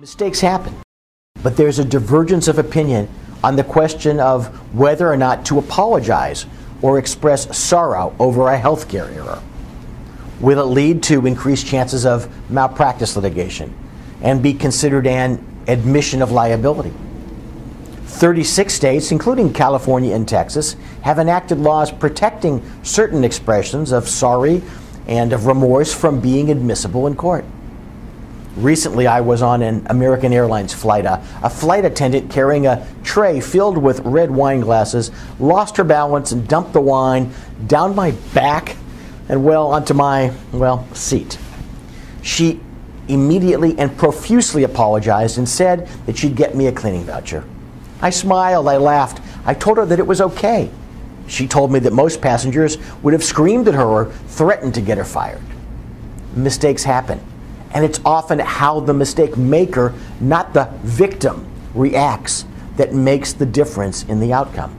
Mistakes happen, but there's a divergence of opinion on the question of whether or not to apologize or express sorrow over a healthcare error. Will it lead to increased chances of malpractice litigation and be considered an admission of liability? 36 states, including California and Texas, have enacted laws protecting certain expressions of sorry and of remorse from being admissible in court. Recently, I was on an American Airlines flight. A, a, flight attendant carrying a tray filled with red wine glasses lost her balance and dumped the wine down my back and well onto my, well, seat. She immediately and profusely apologized and said that she'd get me a cleaning voucher. I smiled, I laughed. I told her that it was okay. She told me that most passengers would have screamed at her or threatened to get her fired. Mistakes happen, and it's often how the mistake maker, not the victim, reacts that makes the difference in the outcome.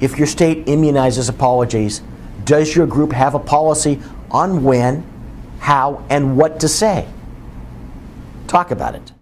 If your state immunizes apologies, does your group have a policy on when, how, and what to say? Talk about it.